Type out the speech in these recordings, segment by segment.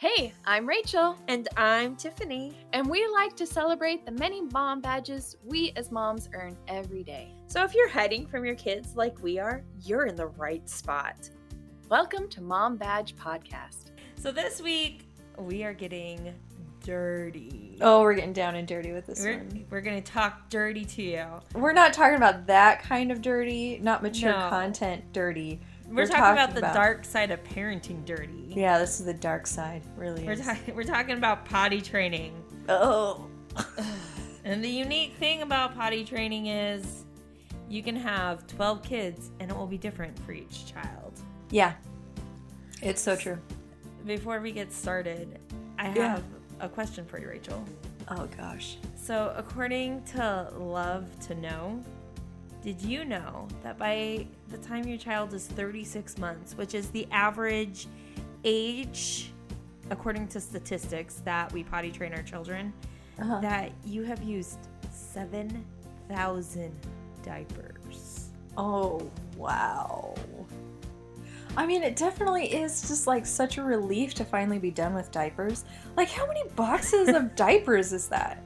Hey, I'm Rachel, And I'm Tiffany. and we like to celebrate the many mom badges we as moms earn every day. So if you're hiding from your kids like we are, you're in the right spot. Welcome to Mom Badge Podcast. So this week, we are getting dirty. Oh, we're getting down and dirty with this We're, one. we're going to talk dirty to you. We're not talking about that kind of dirty, not mature No. content dirty. We're, We're talking, talking about the about- dark side of parenting dirty. Yeah, this is the dark side, really. We're, ta- we're talking about potty training. oh. And the unique thing about potty training is you can have 12 kids and it will be different for each child. Yeah. It's so true. Before we get started, I Yeah. have a question for you, Rachel. Oh gosh. So, according to Love to Know, did you know that by the time your child is 36 months, which is the average age, according to statistics that we potty train our children, Uh-huh. that you have used 7,000 diapers? Oh, wow. I mean, it definitely is just like such a relief to finally be done with diapers. Like, how many boxes of diapers is that?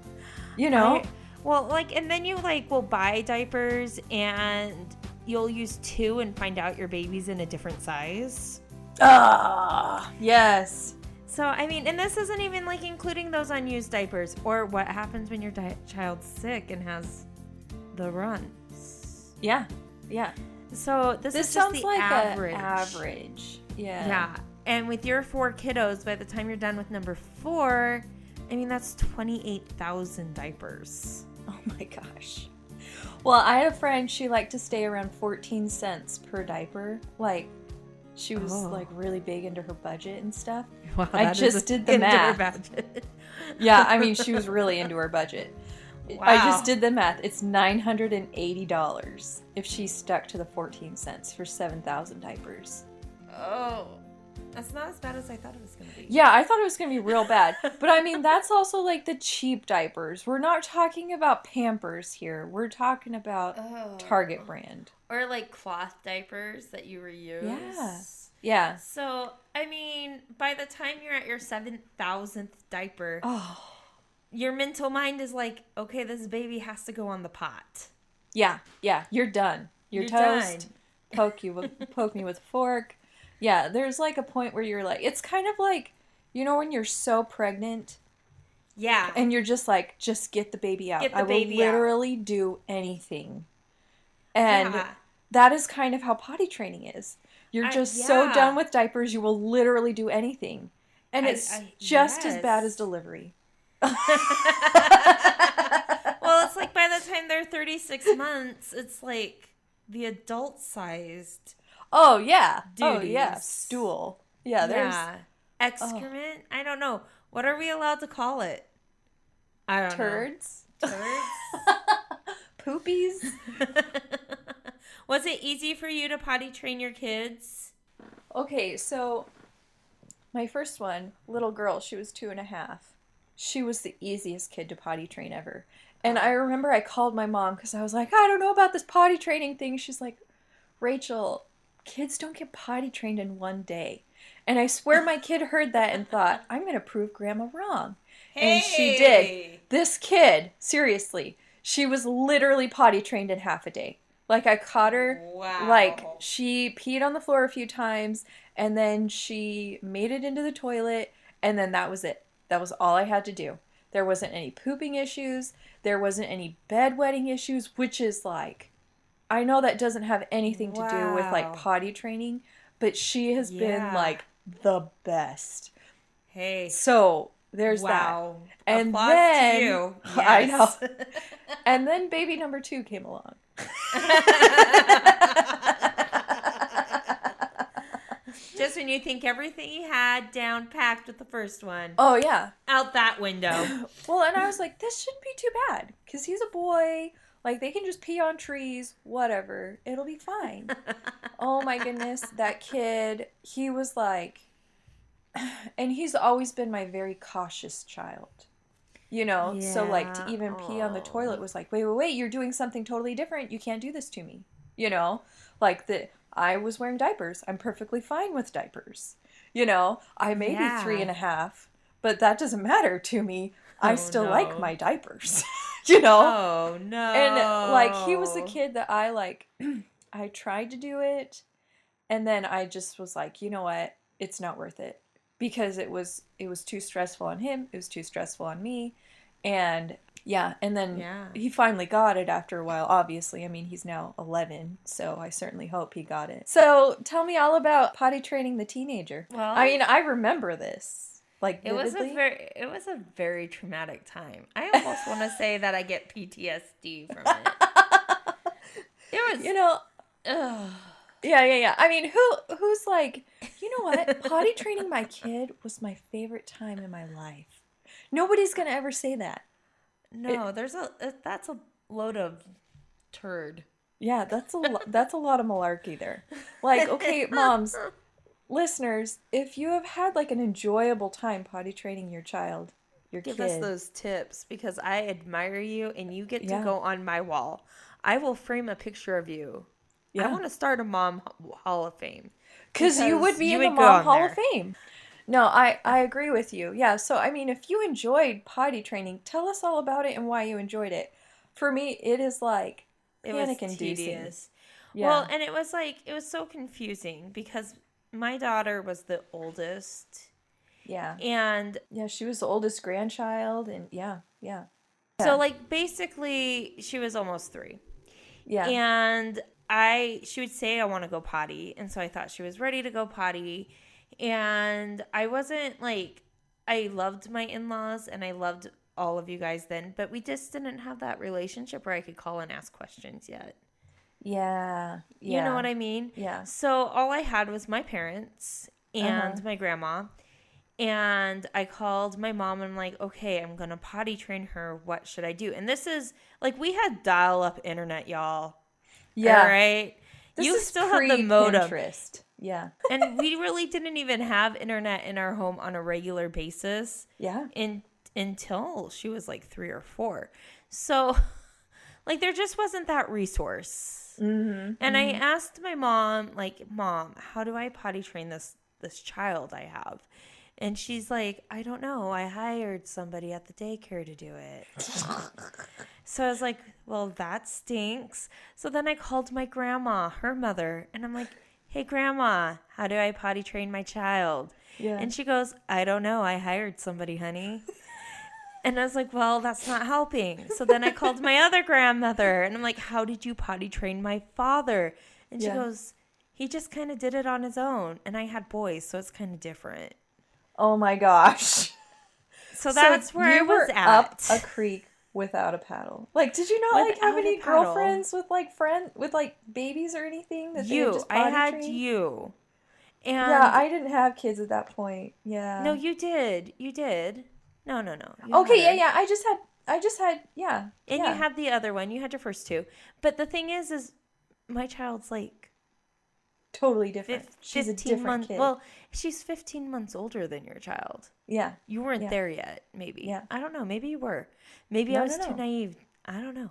You know? I- well, like, and then you like will buy diapers and you'll use two and find out your baby's in a different size. Ah, yes. So, I mean, and this isn't even like including those unused diapers or what happens when your di- child's sick and has the runs. Yeah, yeah. So, this, This is just sounds the like average. average. Yeah. Yeah. And with your four kiddos, by the time you're done with number four, I mean, that's 28,000 diapers. Oh my gosh. Well, I had a friend, she liked to stay around 14 cents per diaper. Like, she was Oh. like really big into her budget and stuff. Wow, I just did the math. Yeah, I mean, she was really into her budget. I just did the math. It's $980 if she stuck to the 14 cents for 7,000 diapers. Oh, that's not as bad as I thought it was going to be. Yeah, I thought it was going to be real bad. But I mean, that's also like the cheap diapers. We're not talking about Pampers here. We're talking about Oh. Target brand. Or like cloth diapers that you reuse. Yeah. Yeah. So, I mean, by the time you're at your 7,000th diaper, Oh. your mental mind is like, okay, this baby has to go on the pot. Yeah, yeah, you're done. You're, You're toast. done. Poke you with poke me with a fork. Yeah, there's like a point where you're like it's kind of like you know when you're so pregnant Yeah. and you're just like just get the baby out. Get the I will baby out. literally do anything. And Yeah. that is kind of how potty training is. You're I- just so done with diapers you will literally do anything. And I- it's I- just as bad as delivery. well, it's like by the time they're 36 months, it's like the adult sized. Oh yeah. Oh yeah. Stool. Yeah, there's Yeah. Excrement? Oh. I don't know. What are we allowed to call it? I don't turds. know. Turds? Poopies. Was it easy for you to potty train your kids? Okay, so my first one, little girl, she was two and a half. She was the easiest kid to potty train ever. And I remember I called my mom because I was like, I don't know about this potty training thing. She's like, Rachel, kids don't get potty trained in one day. And I swear my kid heard that and thought, I'm going to prove grandma wrong. And she did. This kid, seriously, she was literally potty trained in half a day. Like I caught her Wow. like she peed on the floor a few times and then she made it into the toilet and then that was it. That was all I had to do. There wasn't any pooping issues, there wasn't any bedwetting issues, which is like I know that doesn't have anything to do with like potty training, but she has been like the best. Hey. So there's wow. that. And Applause then you. I know. And then baby number 2 came along. Just when you think everything you had down packed with the first one, Oh yeah. out that window. Well, and I was like, this shouldn't be too bad because he's a boy. Like they can just pee on trees, whatever. It'll be fine. oh my goodness, that kid. He was like, and he's always been my very cautious child. You know, so like to Yeah. even pee on the toilet was like, wait, wait, wait, you're doing something totally different. You can't do this to me. You know, like the I was wearing diapers. I'm perfectly fine with diapers. You know, I may Yeah. be three and a half, but that doesn't matter to me. I Oh, still no. like my diapers. you know? Oh no. And like he was the kid that I like I tried to do it and then I just was like, you know what? It's not worth it because it was it was too stressful on him, it was too stressful on me. And yeah, and then Yeah. he finally got it after a while, obviously. I mean, he's now 11, so I certainly hope he got it. So, tell me all about potty training the teenager. Well- I mean, I remember this. Like It was a very it was a very traumatic time. I almost want to say that I get PTSD from it. It was you know, ugh. Yeah, yeah, yeah. I mean, who who's like, you know what? Potty training my kid was my favorite time in my life. Nobody's gonna ever say that. No, there's a uh, that's a load of turd. Yeah, that's a that's a lot of malarkey there. Like, okay, moms, listeners, if you have had like an enjoyable time potty training your child, your Give kid, us those tips because I admire you and you get to Yeah. go on my wall. I will frame a picture of you. Yeah. I want to start a mom hall of fame. because you would be you in the would go mom hall of fame. No, I I agree with you. Yeah, so I mean, if you enjoyed potty training, tell us all about it and why you enjoyed it. For me, it is like It panic was inducing. tedious. Yeah. Well, and it was like it was so confusing because my daughter was the oldest yeah. and Yeah, she was the oldest grandchild, and yeah, yeah, Yeah. so like basically she was almost 3. yeah, And I she would say I want to go potty, and so I thought she was ready to go potty, and I wasn't like I loved my in-laws and I loved all of you guys then, but we just didn't have that relationship where I could call and ask questions yet. Yeah, You know what I mean? Yeah. So all I had was my parents and Uh-huh. my grandma. And I called my mom and I'm like, okay, I'm gonna potty train her. What should I do? And this is like we had dial up internet, y'all. Yeah. All right. This you still have the modem. Pinterest. Yeah, and we really didn't even have internet in our home on a regular basis yeah, in, until she was like three or four. So, like, there just wasn't that resource. Mm-hmm. And I asked my mom, like, Mom, how do I potty train this this child I have? And she's like, I don't know. I hired somebody at the daycare to do it. so I was like, Well, that stinks. So then I called my grandma, her mother, and I'm like, Hey, grandma, how do I potty train my child? yeah. And she goes, I don't know. I hired somebody, honey. And I was like, well, that's not helping. So then I called my other grandmother and I'm like, how did you potty train my father? And she Yeah. goes, he just kind of did it on his own. And I had boys, so it's kind of different. oh my gosh. So that's where you I was at. up a creek without a paddle. Like, did you not like have any girlfriends with like friend with like babies or anything? That you. I had trained? you. And Yeah, I didn't have kids at that point. Yeah. no, you did. You did. No, no, no. You Okay, yeah, yeah. I just had, I just had, yeah. And yeah. you had the other one. You had your first two. But the thing is, is my child's like totally different. fif- She's a 15 different months. kid. Well, she's 15 months older than your child. yeah. You weren't Yeah. there yet, maybe. Yeah. I don't know. Maybe you were. Maybe No, I was no, too no. naive. I don't know.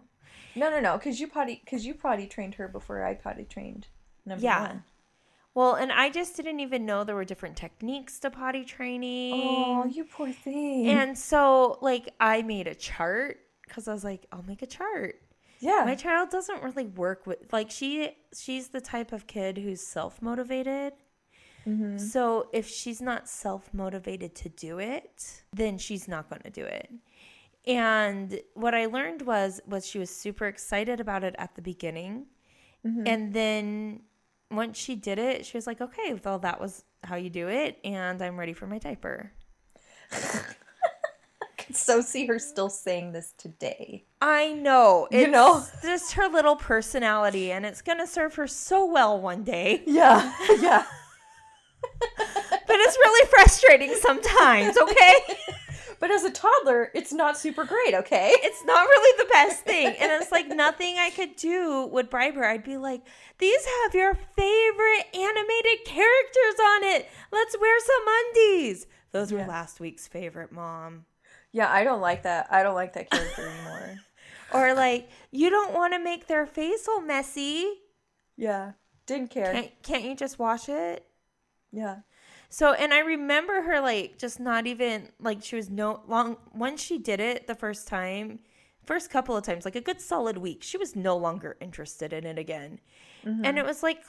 No, no, no. Because you potty, because you potty trained her before I potty trained. Number Yeah. one. Well, and I just didn't even know there were different techniques to potty training. Oh, you poor thing. and so, like, I made a chart because I was like, I'll make a chart. yeah. My child doesn't really work with like she she's the type of kid who's self-motivated. Mm-hmm. So if she's not self-motivated to do it, then she's not going to do it. And what I learned was was she was super excited about it at the beginning. Mm-hmm. And then once she did it, she was like, "Okay, well that was how you do it and I'm ready for my diaper." I can so see her still saying this today. I know. You know? just her little personality and it's going to serve her so well one day. Yeah. Yeah. But it's really frustrating sometimes, okay? But as a toddler, it's not super great, okay? It's not really the best thing. And it's like nothing I could do would bribe her. I'd be like, these have your favorite animated characters on it. Let's wear some undies. Those were Yeah. last week's favorite, mom. Yeah, I don't like that. I don't like that character anymore. Or like, you don't want to make their face all messy. Yeah. Didn't care. Can't, can't you just wash it? Yeah. So, and I remember her like just not even like she was no long once she did it the first time, first couple of times, like a good solid week, she was no longer interested in it again. Mm-hmm. And it was like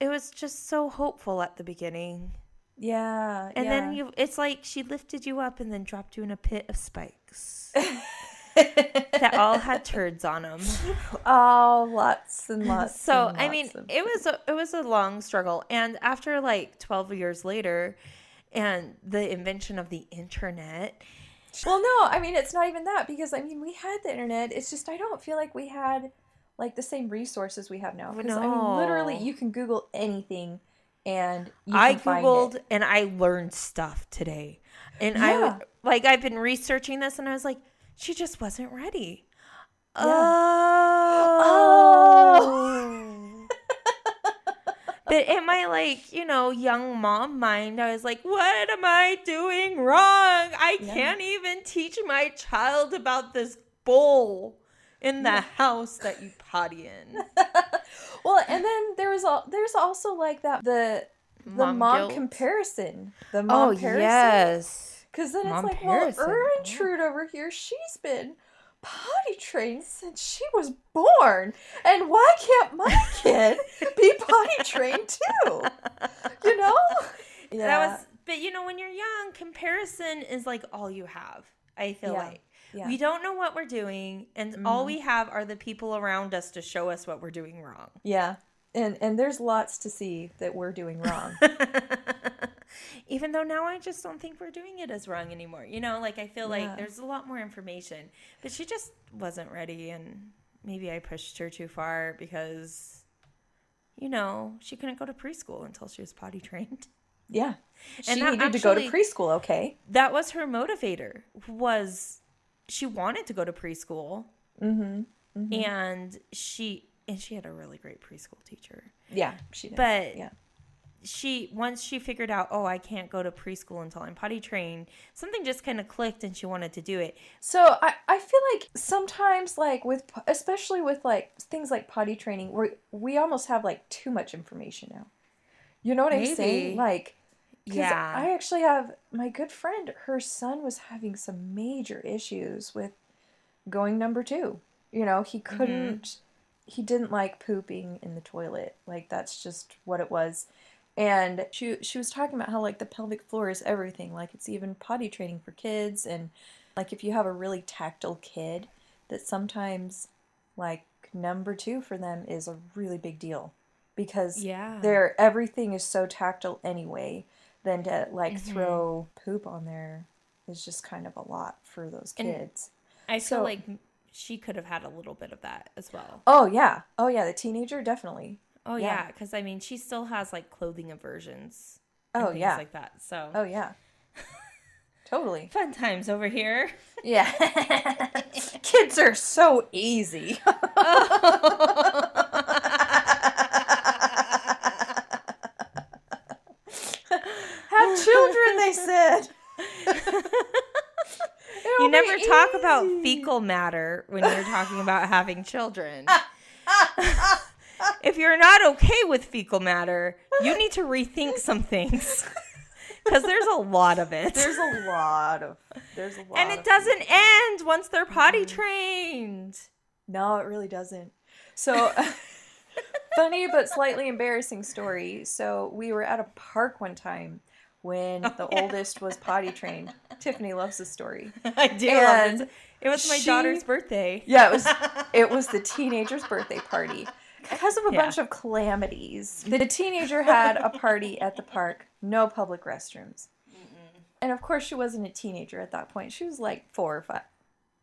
it was just so hopeful at the beginning. Yeah. And yeah. then you it's like she lifted you up and then dropped you in a pit of spikes that all had turds on them. oh, lots and lots. So and I mean, it was a, it was a long struggle, and after like twelve years later, and the invention of the internet, Well, no, I mean it's not even that because I mean we had the internet. It's just I don't feel like we had like the same resources we have now. Because I mean, literally, you can Google anything, and you I googled and I learned stuff today, and I Yeah. would- like I've been researching this, and I was like, she just wasn't ready. Yeah. Oh. But in my like, you know, young mom mind, I was like, what am I doing wrong? I Yeah. can't even teach my child about this bowl in the house that you potty in. well, and then there was all there's also like that the the Mom mom, comparison. The Oh, mom comparison. yes. Because then Mom it's like, comparison. well. Erntrude over here, she's been potty trained since she was born. And why can't my kid be potty trained too? You know? Yeah. That was, but you know, when you're young, comparison is like all you have. I feel Yeah. like Yeah. we don't know what we're doing, and all mm-hmm. we have are the people around us to show us what we're doing wrong. yeah. And and there's lots to see that we're doing wrong. Even though now I just don't think we're doing it as wrong anymore. You know, like I feel Yeah. like there's a lot more information, but she just wasn't ready, and maybe I pushed her too far because, you know, she couldn't go to preschool until she was potty trained. Yeah. She And that needed to go to preschool, okay? that was her motivator was she wanted to go to preschool Mm-hmm. and she and she had a really great preschool teacher Yeah, she did. but yeah. She once she figured out oh i can't go to preschool until i'm potty trained something just kind of clicked and she wanted to do it So I, I feel like sometimes like with especially with like things like potty training we we almost have like too much information now. You know what I'm saying? Like yeah I actually have my good friend her son was having some major issues with going number 2. You know, he Mm-hmm. couldn't he didn't like pooping in the toilet. Like that's just what it was. And she she was talking about how like the pelvic floor is everything. Like it's even potty training for kids and like if you have a really tactile kid that sometimes like number 2 for them is a really big deal because yeah their everything is so tactile anyway then to like Mhm. throw poop on there is just kind of a lot for those And- kids. i feel so- like she could have had a little bit of that as well Oh yeah. Oh yeah, the teenager definitely. Oh Yeah. yeah because i mean she still has like clothing aversions Oh things yeah. like that so Oh yeah. totally. fun times over here Yeah. Kids are so easy. Have children, they said. You never talk about fecal matter when you're talking about having children. If you're not okay with fecal matter, you need to rethink some things because there's a lot of it. There's a lot of. There's a lot. and it doesn't end once they're potty mm-hmm. trained. No, it really doesn't. So, funny but slightly embarrassing story. So, we were at a park one time when oh, the yeah. oldest was potty trained. Tiffany loves this story. I do. And. It was my she- daughter's birthday. Yeah, it was it was the teenager's birthday party. Because of a Yeah. bunch of calamities, the teenager had a party at the park, no public restrooms. And of course, she wasn't a teenager at that point. She was like four or five.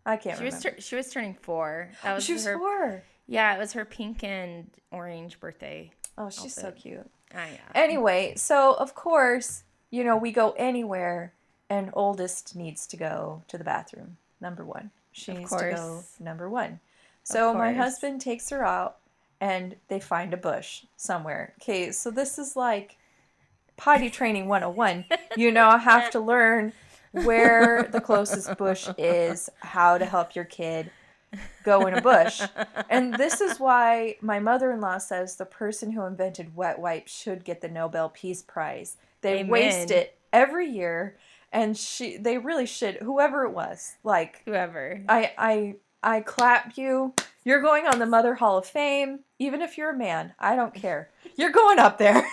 I can't She was tur- she was turning four. That was she was her. four. Yeah, it was her pink and orange birthday. Oh, she's so cute. Ah, yeah. Anyway, so of course, you know, we go anywhere, and oldest needs to go to the bathroom. Number one, she Of needs to go number one. So my husband takes her out, and they find a bush somewhere. Okay, so this is like potty training 101. you know, I have to learn where the closest bush is, how to help your kid go in a bush. and this is why my mother-in-law says the person who invented wet wipes should get the Nobel Peace Prize. They Amen. waste it every year and she they really should whoever it was. Like Whoever. I I I clap you. You're going on the Mother Hall of Fame, even if you're a man. I don't care. You're going up there.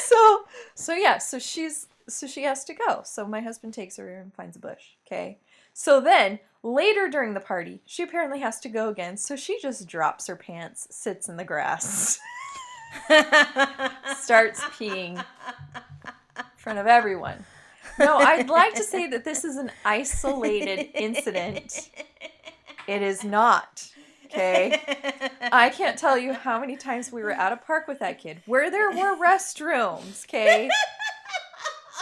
so so yeah, so she's so she has to go. So my husband takes her and finds a bush. Okay. So then later during the party, she apparently has to go again. So she just drops her pants, sits in the grass, starts peeing in front of everyone. No, I'd like to say that this is an isolated incident. It is not. Okay. I can't tell you how many times we were at a park with that kid where there were restrooms, okay?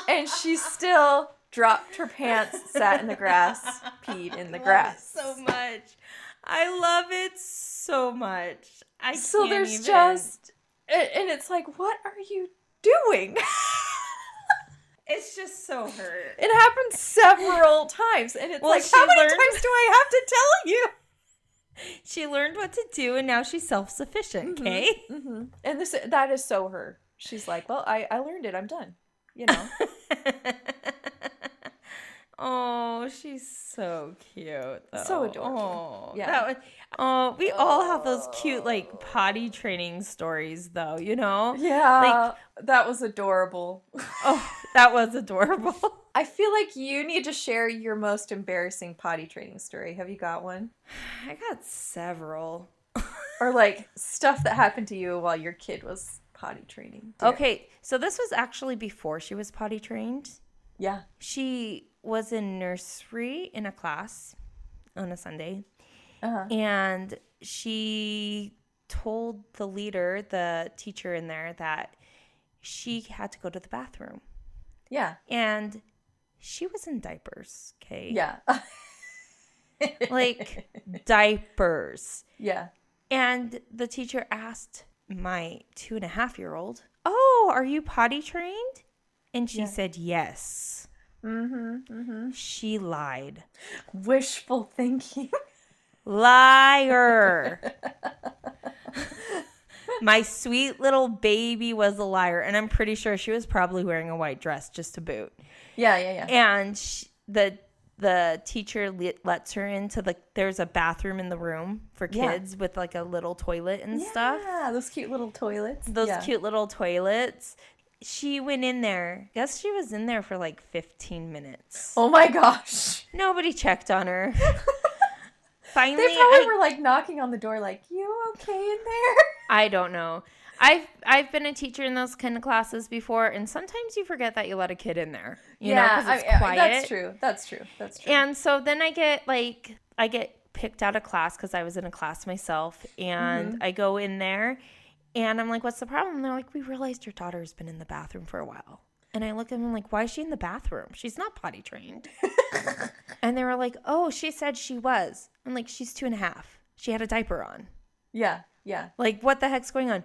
And she still dropped her pants, sat in the grass, peed in the grass. so much. I love it so much. I So can't there's even. just and it's like what are you doing? It's just so hurt. It happened several times and it's Well, like how many learned- times do I have to tell you? She learned what to do, and now she's self sufficient. Okay. hmm And this that is so her. She's like, well, I I learned it. I'm done. You know. oh, she's so cute. Though. So adorable. Oh, Yeah. That was, oh, we all have those cute like potty training stories, though. You know. yeah, that was adorable. Oh, that was adorable. I feel like you need to share your most embarrassing potty training story. Have you got one? I got several. Or like stuff that happened to you while your kid was potty training? Dear. Okay, so this was actually before she was potty trained. Yeah. She was in nursery in a class on a Sunday, Uh-huh. and she told the leader, the teacher in there, that she had to go to the bathroom. Yeah. And she was in diapers, okay? Yeah. Like diapers. yeah. And the teacher asked my two and a half year old, Oh, are you potty trained? And she Yeah. said, Yes. Mm-hmm. Mm-hmm. She lied. Wishful thinking. Liar. My sweet little baby was a liar. And I'm pretty sure she was probably wearing a white dress just to boot. yeah, yeah, yeah. And sh the the teacher lets her into the there's a bathroom in the room for Yeah. kids with like a little toilet and stuff. Yeah, those cute little toilets. those Yeah. cute little toilets. She went in there. Guess she was in there for like 15 minutes. Oh my gosh. Nobody checked on her. Finally, They probably I, were like knocking on the door, like, "You okay in there?" I don't know. I've I've been a teacher in those kind of classes before, and sometimes you forget that you let a kid in there. You know, I- that's true. That's true. That's true. And so then I get like I get picked out of class because I was in a class myself, and Mm-hmm. I go in there, and I'm like, "What's the problem?" And they're like, "We realized your daughter's been in the bathroom for a while." And I look at them like, "Why is she in the bathroom? She's not potty trained." and they were like, "Oh, she said she was." I'm like, "She's two and a half. She had a diaper on. yeah, yeah. Like, what the heck's going on?"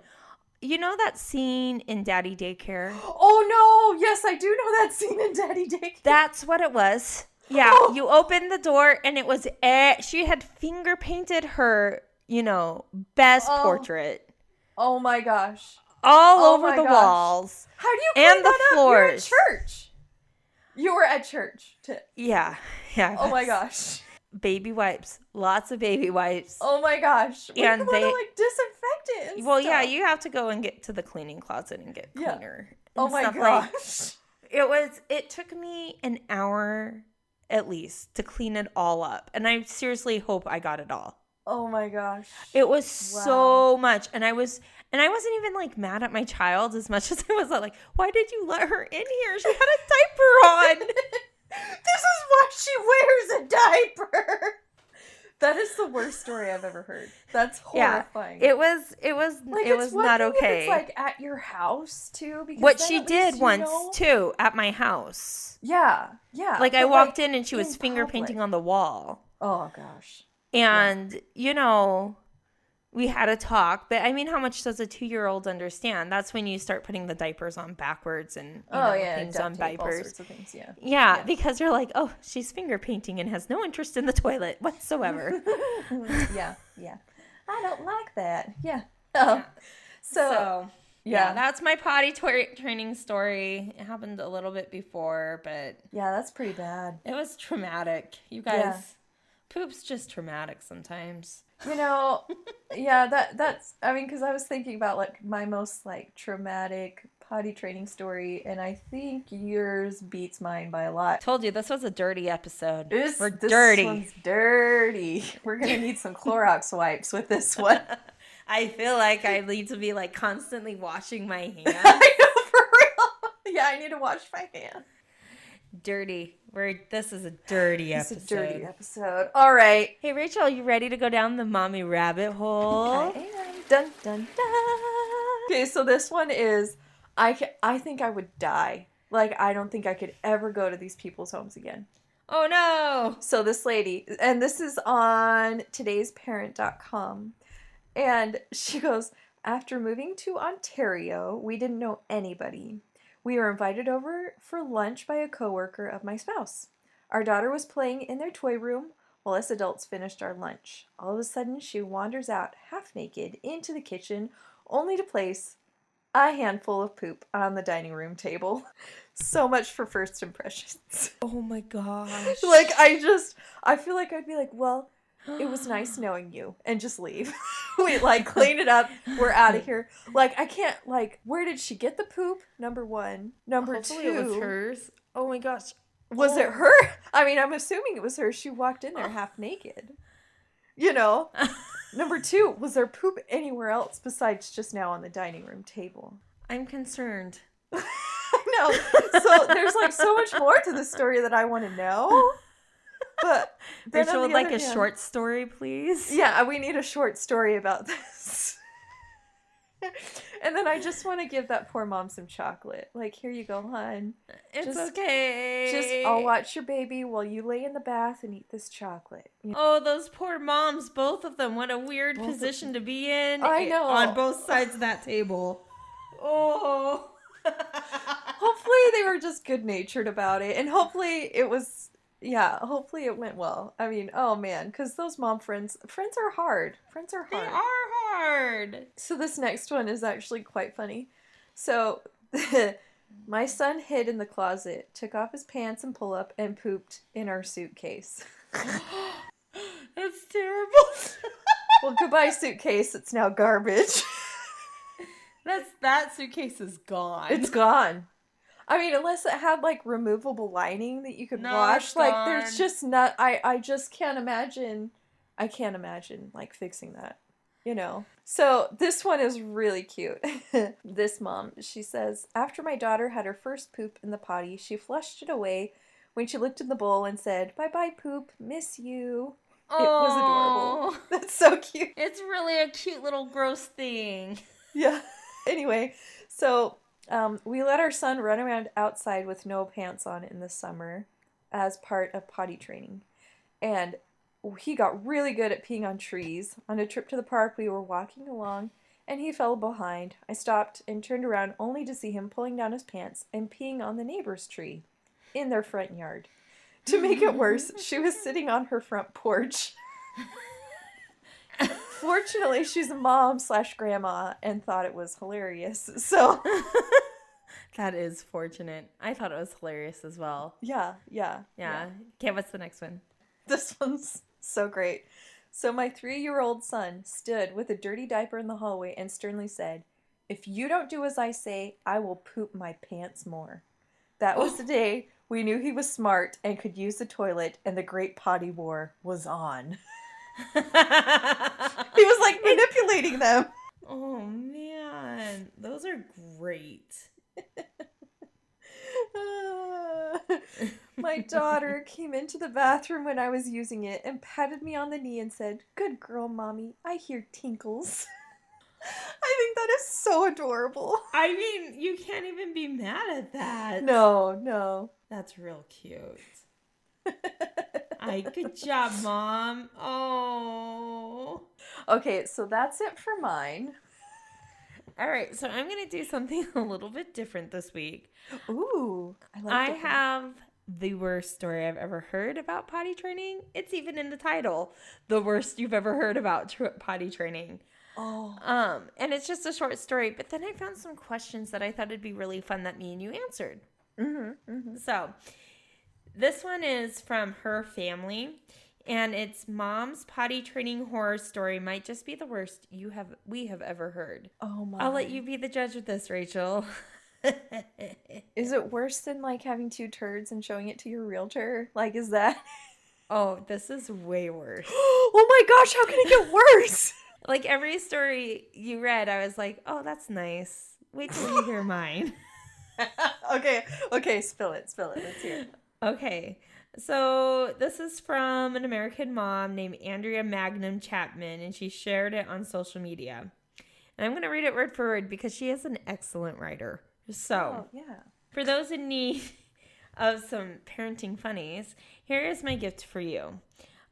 You know that scene in Daddy Daycare? Oh no! Yes, I do know that scene in Daddy Daycare. That's what it was. Yeah, Oh. you opened the door and it was eh, she had finger painted her, you know, best Oh. portrait Oh my gosh! all Oh over the gosh. walls. How do you And the that up? You're at floors. church. You were at church. To, Yeah, yeah. oh my gosh! Baby wipes, lots of baby wipes. Oh my gosh! We And want to they- like disinfect it. Well, yeah, you have to go and get to the cleaning closet and get cleaner. and Oh my stuff like- gosh! it was. It took me an hour at least to clean it all up, and I seriously hope I got it all. Oh my gosh! It was so much. And I was and I wasn't even like mad at my child as much as I was like, why did you let her in here? She had a diaper on. this is why she wears a diaper. That is the worst story I've ever heard. That's horrifying. Yeah. It was it was like, it was not okay. It's like at your house too. Because what she did once know- too at my house. Yeah, yeah. Like I walked in and she was finger public. painting on the wall. Oh gosh. And you know, we had a talk. But I mean, how much does a two year old understand? That's when you start putting the diapers on backwards and oh know, yeah, things on diapers. things. Yeah. Yeah, Yeah. because you're like, oh, she's finger painting and has no interest in the toilet whatsoever. yeah, yeah. I don't like that. Yeah. Um, so, so yeah. yeah, that's my potty tra- training story. It happened a little bit before, but yeah, that's pretty bad. it was traumatic. You guys, Yeah. Poop's just traumatic sometimes. You know, yeah, that that's. I mean, because I was thinking about like my most like traumatic potty training story, and I think yours beats mine by a lot. Told you this was a dirty episode. This, We're this dirty. one's dirty. We're gonna need some Clorox wipes with this one. I feel like I need to be like constantly washing my hands. I know for real. Yeah, I need to wash my hands. Dirty. We're this is a dirty episode. It's episode. a dirty episode. All right. Hey Rachel, you ready to go down the mommy rabbit hole? I am. Dun dun dun. Okay, so this one is I ca- I think I would die. Like I don't think I could ever go to these people's homes again. Oh no. So this lady, and this is on today'sparent.com, and she goes, after moving to Ontario, we didn't know anybody. We were invited over for lunch by a coworker of my spouse. Our daughter was playing in their toy room while us adults finished our lunch. All of a sudden, she wanders out half naked into the kitchen, only to place a handful of poop on the dining room table. So much for first impressions. Oh my gosh. like I just I feel like I'd be like, well, it was nice knowing you and just leave. we like clean it up. We're out of here. Like I can't like where did she get the poop? Number 1. Number Hopefully 2. it was hers. Oh my gosh. Was it Oh. her? I mean, I'm assuming it was her. She walked in there half naked. You know. Number 2, was there poop anywhere else besides just now on the dining room table? I'm concerned. I know. So there's like so much more to the story that I want to know. But Rachel would like a hand- short story, please. Yeah, we need a short story about this. and then I just want to give that poor mom some chocolate. Like, here you go, hon. It's Just- okay. Just I'll watch your baby while you lay in the bath and eat this chocolate. You know? Oh, those poor moms, both of them. What a weird Both position to be in. I eh, know. On both sides of that table. Oh. Hopefully they were just good natured about it, and hopefully it was. Yeah, hopefully it went well. I mean, oh man, because those mom friends, friends are hard. Friends are hard. they are hard. So this next one is actually quite funny. So my son hid in the closet, took off his pants and pull up, and pooped in our suitcase. That's terrible. well, goodbye suitcase. It's now garbage. That's that suitcase is gone. it's gone. I mean, unless it had like removable lining that you could No, wash, like there's gone. just not. I I just can't imagine. I can't imagine like fixing that. You know. So this one is really cute. this mom, she says, after my daughter had her first poop in the potty, she flushed it away when she looked in the bowl and said, "Bye bye poop, miss you." It was adorable. That's so cute. It's really a cute little gross thing. Yeah. Anyway, so um, we let our son run around outside with no pants on in the summer as part of potty training. And he got really good at peeing on trees. On a trip to the park, we were walking along and he fell behind. I stopped and turned around only to see him pulling down his pants and peeing on the neighbor's tree in their front yard. To make it worse, she was sitting on her front porch. Fortunately, she's a mom slash grandma and thought it was hilarious. So, That is fortunate. I thought it was hilarious as well. yeah, yeah, Yeah. Okay, what's the next one? This one's so great. So, my three year old son stood with a dirty diaper in the hallway and sternly said, If you don't do as I say, I will poop my pants more. That was the day we knew he was smart and could use the toilet, and the great potty war was on. He was like manipulating them. oh man, those are great. My daughter came into the bathroom when I was using it and patted me on the knee and said, Good girl, mommy. I hear tinkles. I think that is so adorable. I mean, you can't even be mad at that. No, no. That's real cute. I good job, mom. Oh. Okay, so that's it for mine. All right, so I'm gonna do something a little bit different this week. Ooh, I like I different- have the worst story I've ever heard about potty training. It's even in the title, the worst you've ever heard about tr- potty training. Oh, Um, and it's just a short story, but then I found some questions that I thought it'd be really fun that me and you answered. mm-hmm, mm-hmm. So, this one is from her family, and it's mom's potty training horror story. Might just be the worst you have we have ever heard. Oh my! I'll let you be the judge of this, Rachel. Is it worse than like having two turds and showing it to your realtor? Like, is that? oh, this is way worse. oh my gosh! How can it get worse? Like every story you read, I was like, "Oh, that's nice." Wait till you hear mine. okay, okay, spill it, spill it. Let's hear. it. Okay. So this is from an American mom named Andrea Magnum Chapman, and she shared it on social media. And I'm going to read it word for word because she is an excellent writer. So, Oh yeah. for those in need of some parenting funnies, here is my gift for you.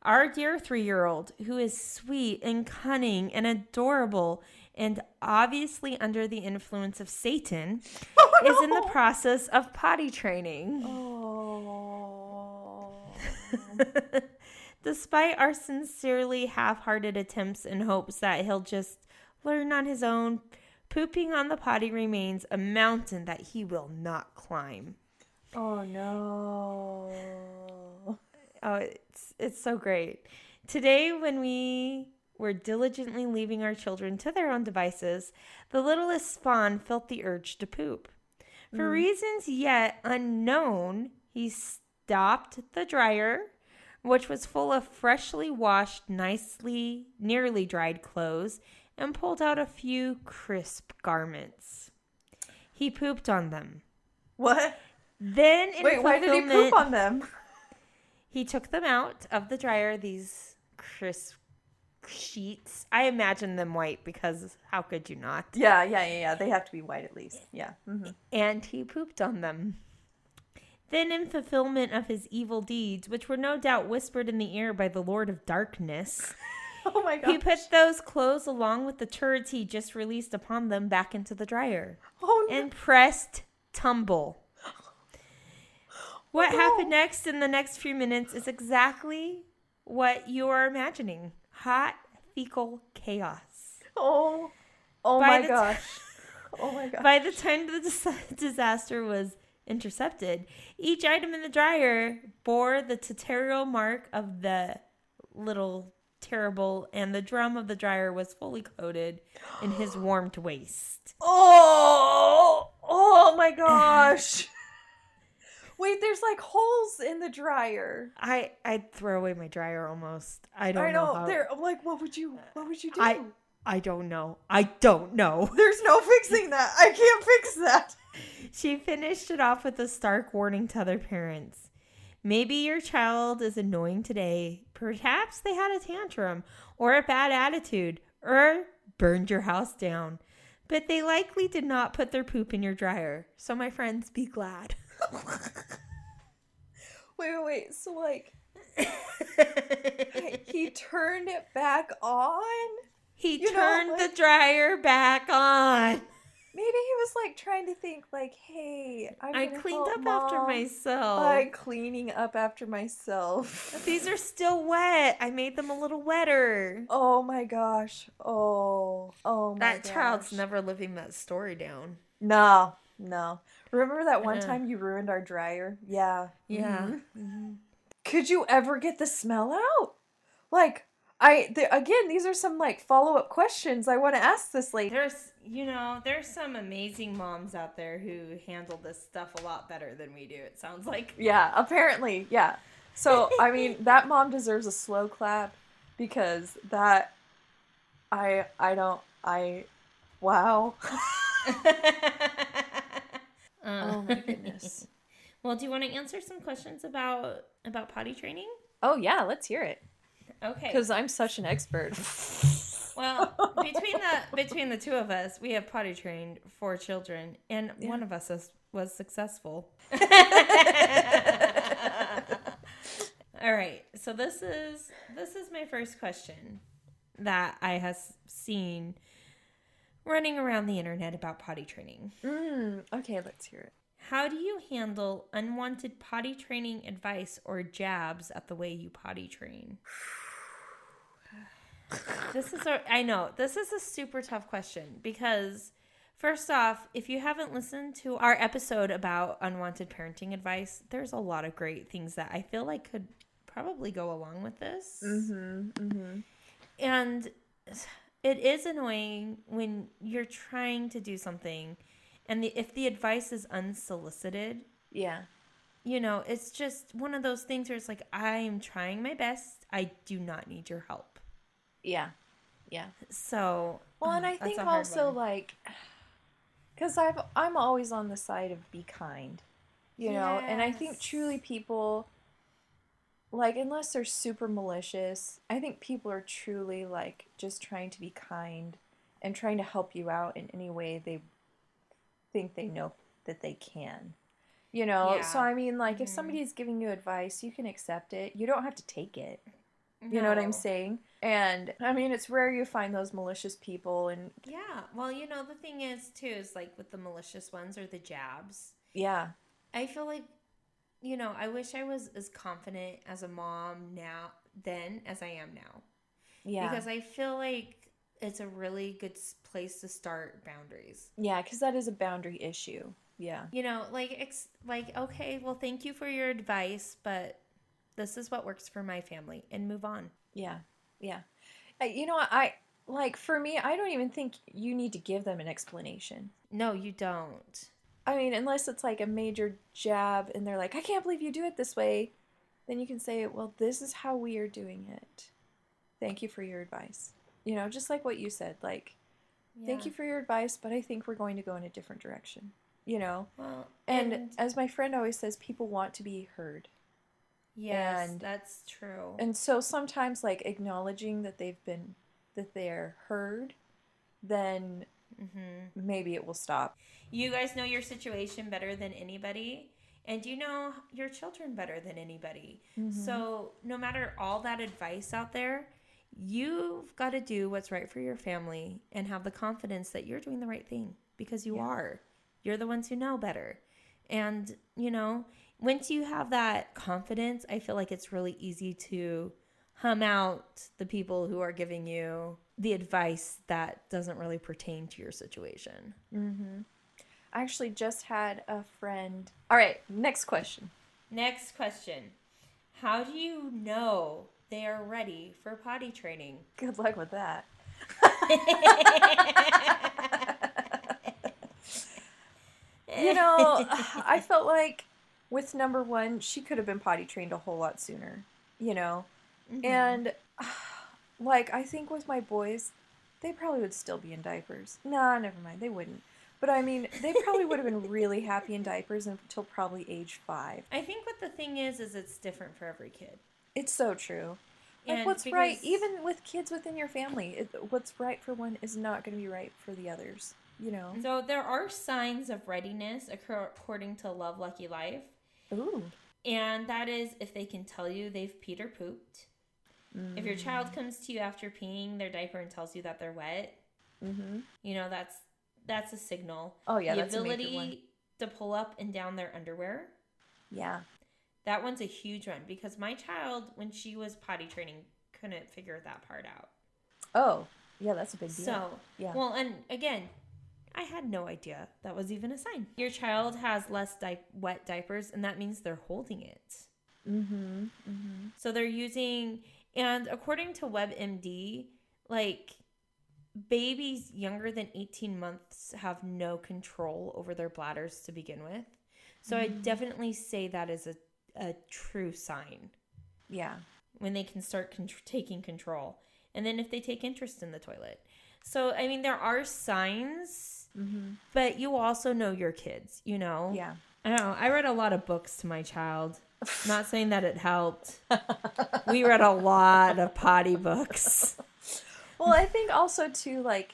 Our dear three year old, who is sweet and cunning and adorable and obviously under the influence of Satan, is in the process of potty training. Oh. Despite our sincerely half hearted attempts and hopes that he'll just learn on his own, pooping on the potty remains a mountain that he will not climb. oh no. Oh, it's it's so great. Today when we were diligently leaving our children to their own devices, the littlest spawn felt the urge to poop. For mm-hmm. reasons yet unknown, he stopped the dryer, which was full of freshly washed, nicely nearly dried clothes, and pulled out a few crisp garments. He pooped on them. What? Then, in Wait, why did he poop on them? He took them out of the dryer, these crisp sheets. I imagine them white because how could you not? Yeah, yeah, yeah, yeah. They have to be white at least. Yeah. hmm And he pooped on them. Then, in fulfillment of his evil deeds, which were no doubt whispered in the ear by the Lord of Darkness, Oh my he put those clothes along with the turds he just released upon them back into the dryer Oh no. and pressed tumble. What oh, no. happened next in the next few minutes is exactly what you are imagining hot fecal chaos. Oh. Oh By my gosh. Oh my god. By the time the dis- disaster was intercepted, each item in the dryer bore the tutorial mark of the little terrible, and the drum of the dryer was fully coated in his warmed waste. Oh. Oh my gosh. Wait, there's like holes in the dryer. I I'd throw away my dryer almost. I don't I know. know. how- There. I'm like, what would you? What would you do? I I don't know. I don't know. There's no fixing that. I can't fix that. She finished it off with a stark warning to other parents. Maybe your child is annoying today. Perhaps they had a tantrum or a bad attitude or burned your house down. But they likely did not put their poop in your dryer. So, my friends, be glad. Wait, wait, wait. So like, he turned it back on. he You know, turned like- the dryer back on. Maybe he was like trying to think, like, hey, I'm I cleaned up after myself. by cleaning up after myself. These are still wet. I made them a little wetter. Oh my gosh. Oh. Oh my That child's never living that story down. No, no. Remember that one time you ruined our dryer? Yeah. Yeah. Mhm. Could you ever get the smell out? Like, I the, again, these are some like follow up questions I want to ask this lady. There's, you know, there's some amazing moms out there who handle this stuff a lot better than we do. It sounds like. Yeah, apparently, yeah. So I mean, that mom deserves a slow clap because that I I don't I wow. Uh. Oh my goodness. Well, do you want to answer some questions about about potty training? Oh yeah, let's hear it Okay. because I'm such an expert. Well, between the between the two of us, we have potty trained four children, and one of us is, was successful. All right. so this is this is my first question that I has seen running around the internet about potty training. Mm, okay, let's hear it. How do you handle unwanted potty training advice or jabs at the way you potty train? this is a I know, this is a super tough question because first off, if you haven't listened to our episode about unwanted parenting advice, there's a lot of great things that I feel like could probably go along with this. Mm-hmm. Mm-hmm. And it is annoying when you're trying to do something and the, if the advice is unsolicited, Yeah. you know, it's just one of those things where it's like, I am trying my best. I do not need your help. Yeah. Yeah. So, Well, and I think also one. like, because I've I'm always on the side of be kind, you know, and I think truly people, like unless they're super malicious, I think people are truly like just trying to be kind and trying to help you out in any way they think they know that they can. You know, so I mean, like, if Mhm. somebody's giving you advice, you can accept it. You don't have to take it. You know what I'm saying? And I mean, it's rare you find those malicious people, and Yeah. Well, you know, the thing is, too, is like with the malicious ones or the jabs, yeah, I feel like, you know, I wish I was as confident as a mom now, then, as I am now. yeah, Because I feel like it's a really good place to start boundaries. yeah, because that is a boundary issue. Yeah, You know, like, it's like, okay, well, thank you for your advice, but this is what works for my family, and move on. yeah, yeah. Uh, you know, I like for me, I don't even think you need to give them an explanation. No, you don't. I mean, unless it's like a major jab, and they're like, "I can't believe you do it this way," then you can say, "Well, this is how we are doing it. Thank you for your advice." You know, just like what you said, like, "Thank you for your advice, but I think we're going to go in a different direction." You know, Well, and, and, as my friend always says, people want to be heard. Yes, and- that's true. And so sometimes like acknowledging that they've been that they're heard, then hmm maybe it will stop. You guys know your situation better than anybody, and you know your children better than anybody. Mm-hmm. So, no matter all that advice out there, you've got to do what's right for your family and have the confidence that you're doing the right thing because you Yeah. are. You're the ones who know better. And, you know, once you have that confidence, I feel like it's really easy to hum out the people who are giving you the advice that doesn't really pertain to your situation. Mm-hmm. I actually just had a friend. All right, next question. Next question. How do you know they are ready for potty training? Good luck with that. You know, I felt like with number one, she could have been potty trained a whole lot sooner. You know, Mhm. and like I think with my boys, they probably would still be in diapers. Nah, never mind, they wouldn't. But I mean, they probably would have been really happy in diapers until probably age five. I think what the thing is is it's different for every kid. It's so true. Like And what's right, even with kids within your family, it, what's right for one is not going to be right for the others. You know. So there are signs of readiness according to Love Lucky Life, Ooh. and that is if they can tell you they've peed or pooped. If your child comes to you after peeing their diaper and tells you that they're wet, Mm-hmm. you know that's that's a signal. Oh yeah, the that's a one. ability to pull up and down their underwear. Yeah. That one's a huge one because my child, when she was potty training, couldn't figure that part out. Oh, yeah, that's a big deal. So, yeah. well, and again, I had no idea that was even a sign. Your child has less di- wet diapers, and that means they're holding it. mm-hmm. Mm-hmm. So they're using, and according to WebMD, like babies younger than 18 months have no control over their bladders to begin with. So I definitely say that is a, a true sign Yeah. when they can start con- taking control. And then if they take interest in the toilet. So, I mean, there are signs, Mm-hmm. but you also know your kids, you know? Yeah. I don't know. I read a lot of books to my child. Not saying that it helped. we read a lot of potty books. Well, I think also too, like,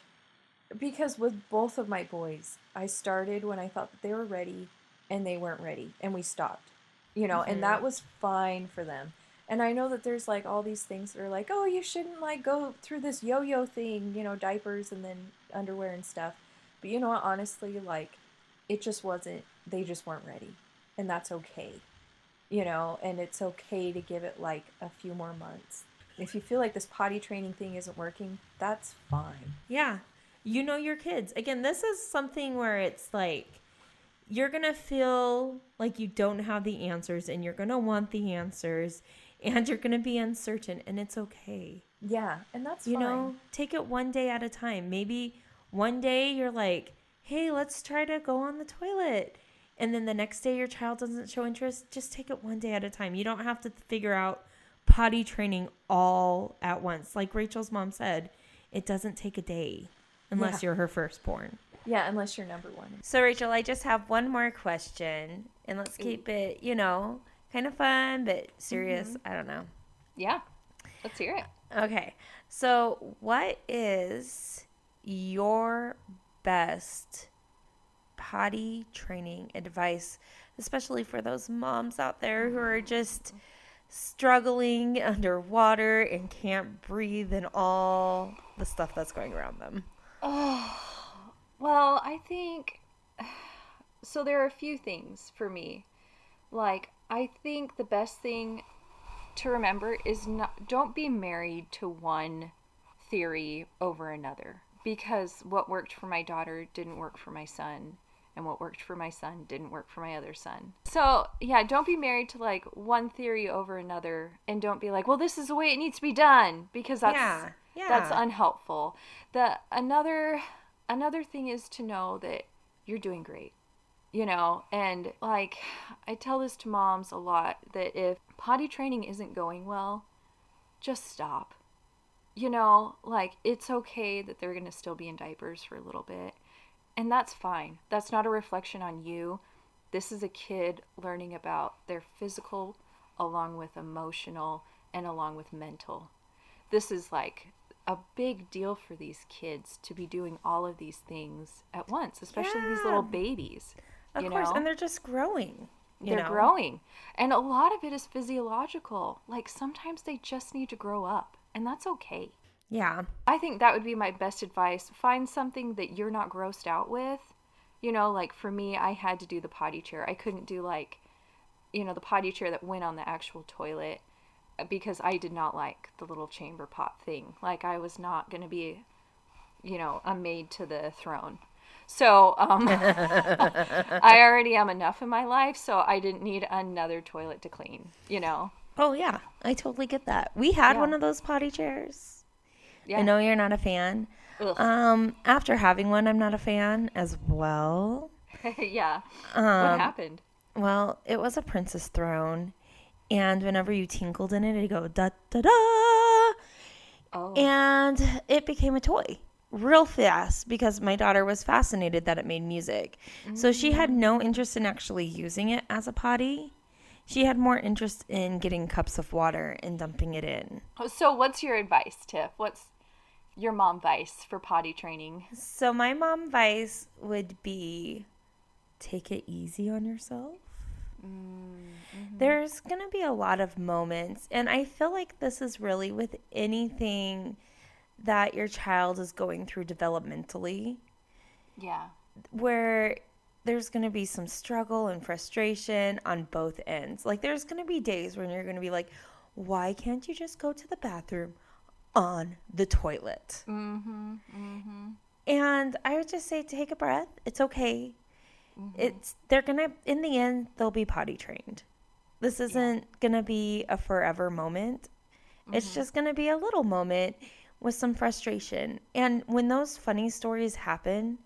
because with both of my boys, I started when I thought that they were ready, and they weren't ready, and we stopped. You know, Mhm. and that was fine for them. And I know that there's like all these things that are like, oh, you shouldn't like go through this yo yo thing, you know, diapers and then underwear and stuff. But you know what? Honestly, like, it just wasn't, they just weren't ready. And that's okay, you know, and it's okay to give it like a few more months. If you feel like this potty training thing isn't working, that's fine. Yeah. You know your kids. Again, this is something where it's like you're going to feel like you don't have the answers and you're going to want the answers and you're going to be uncertain and it's okay. Yeah, and that's You fine. know, take it one day at a time. Maybe one day you're like, "Hey, let's try to go on the toilet." And then the next day your child doesn't show interest, just take it one day at a time. You don't have to figure out potty training all at once. Like Rachel's mom said, it doesn't take a day unless Yeah. you're her firstborn. Yeah, unless you're number one. So, Rachel, I just have one more question, and let's keep it, you know, kind of fun but serious. Mm-hmm. I don't know. Yeah. Let's hear it. Okay. So, what is your best potty training advice, especially for those moms out there who are just struggling underwater and can't breathe and all the stuff that's going around them? Oh, Well, I think so. There are a few things for me. Like, I think the best thing to remember is not don't be married to one theory over another because what worked for my daughter didn't work for my son and what worked for my son didn't work for my other son. So, yeah, don't be married to like one theory over another and don't be like, "Well, this is the way it needs to be done" because that's Yeah, that's unhelpful. The another another thing is to know that you're doing great. You know, and like I tell this to moms a lot that if potty training isn't going well, just stop. You know, like it's okay that they're going to still be in diapers for a little bit. And that's fine. That's not a reflection on you. This is a kid learning about their physical along with emotional and along with mental. This is like a big deal for these kids to be doing all of these things at once, especially these little babies. Of you course, know? and they're just growing. You they're know? growing. And a lot of it is physiological. Like sometimes they just need to grow up, and that's okay. Yeah. I think that would be my best advice. Find something that you're not grossed out with. You know, like for me, I had to do the potty chair. I couldn't do like, you know, the potty chair that went on the actual toilet uh, because I did not like the little chamber pot thing. Like I was not going to be, you know, a maid to the throne. So, um, I already am enough in my life, so I didn't need another toilet to clean, you know? Oh yeah, I totally get that. We had Yeah. one of those potty chairs. Yeah. I know you're not a fan. Ugh. Um, after having one, I'm not a fan as well. yeah. Um, what happened? Well, it was a princess throne, and whenever you tinkled in it, it'd go da da da, Oh. and it became a toy real fast because my daughter was fascinated that it made music. So she had no interest in actually using it as a potty. She had more interest in getting cups of water and dumping it in. Oh, so, what's your advice, Tiff? What's your mom advice for potty training? So my mom advice would be take it easy on yourself. Mm-hmm. There's going to be a lot of moments and I feel like this is really with anything that your child is going through developmentally Yeah. where there's going to be some struggle and frustration on both ends. Like there's going to be days when you're going to be like, "Why can't you just go to the bathroom on the toilet?" Mm-hmm. Mm-hmm. And I would just say take a breath. It's okay. Mm-hmm. It's they're to in the end they'll be potty trained. This isn't going to be a forever moment. It's Mm-hmm. just to be a little moment with some frustration. And when those funny stories happen,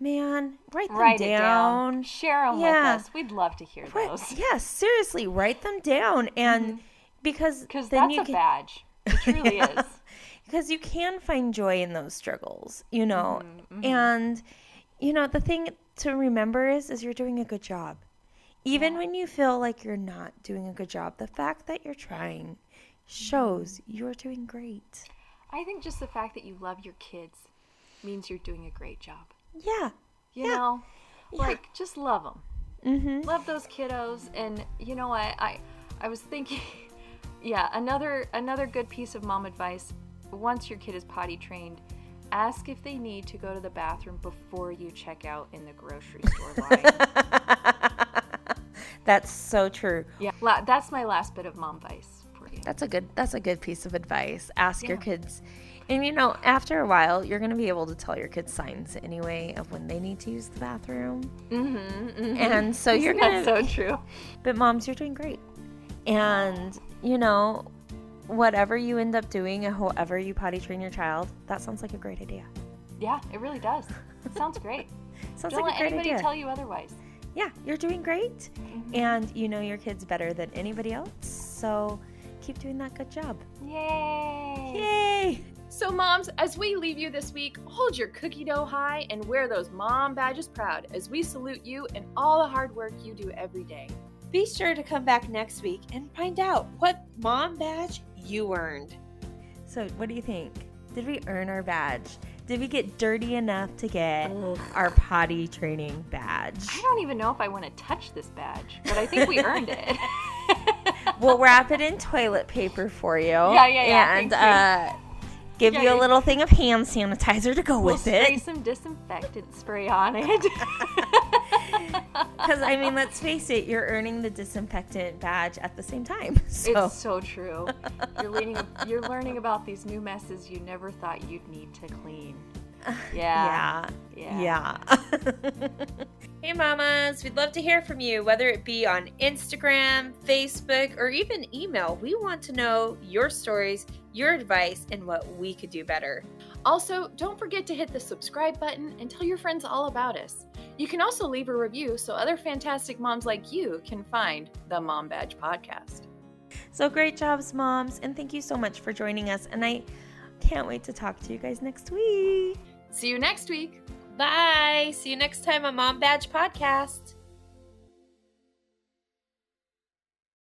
man, write them Write down. it down. Share them Yeah. with us. We'd love to hear Right, those. yes, seriously, write them down and because Because then that's you a can badge. It truly Yeah. is. because you can find joy in those struggles, you know. Mm-hmm, And you know, the thing to remember is is you're doing a good job. Even when you feel like you're not doing a good job, the fact that you're trying shows Mm-hmm. you're doing great. I think just the fact that you love your kids means you're doing a great job. Yeah. You Yeah. know, like just love them. Mhm. Love those kiddos, and you know what? I I was thinking, yeah, another another good piece of mom advice. Once your kid is potty trained, ask if they need to go to the bathroom before you check out in the grocery store line. That's so true. yeah, la- that's my last bit of mom advice for you. That's a good that's a good piece of advice. Ask your kids. And you know, after a while, you're going to be able to tell your kids signs anyway of when they need to use the bathroom. Mm-hmm, And so you're gonna. That's to so true. But moms, you're doing great. And you know, whatever you end up doing and however you potty train your child, that sounds like a great idea. Yeah, it really does. It sounds great. Sounds Don't like let a great anybody idea. tell you otherwise. yeah, you're doing great. Mm-hmm. And you know your kids better than anybody else. So keep doing that good job. Yay! Yay! So, moms, as we leave you this week, hold your cookie dough high and wear those mom badges proud as we salute you and all the hard work you do every day. Be sure to come back next week and find out what mom badge you earned. So, what do you think? Did we earn our badge? Did we get dirty enough to get our potty training badge? I don't even know if I want to touch this badge, but I think we earned it. We'll wrap it in toilet paper for you. Yeah, yeah, yeah, And thank uh, give Yeah, you a little thing of hand sanitizer to go we'll with spray it. some disinfectant spray on it. Because, I mean, let's face it, you're earning the disinfectant badge at the same time. So, It's so true. You're learning. You're learning about these new messes you never thought you'd need to clean. Yeah. yeah. Yeah. Yeah. hey, mamas, we'd love to hear from you, whether it be on Instagram, Facebook, or even email. We want to know your stories, your advice, and what we could do better. Also, don't forget to hit the subscribe button and tell your friends all about us. You can also leave a review so other fantastic moms like you can find the Mom Badge Podcast. So, great jobs, moms, and thank you so much for joining us. And I can't wait to talk to you guys next week. See you next week. Bye. See you next time on Mom Badge Podcast.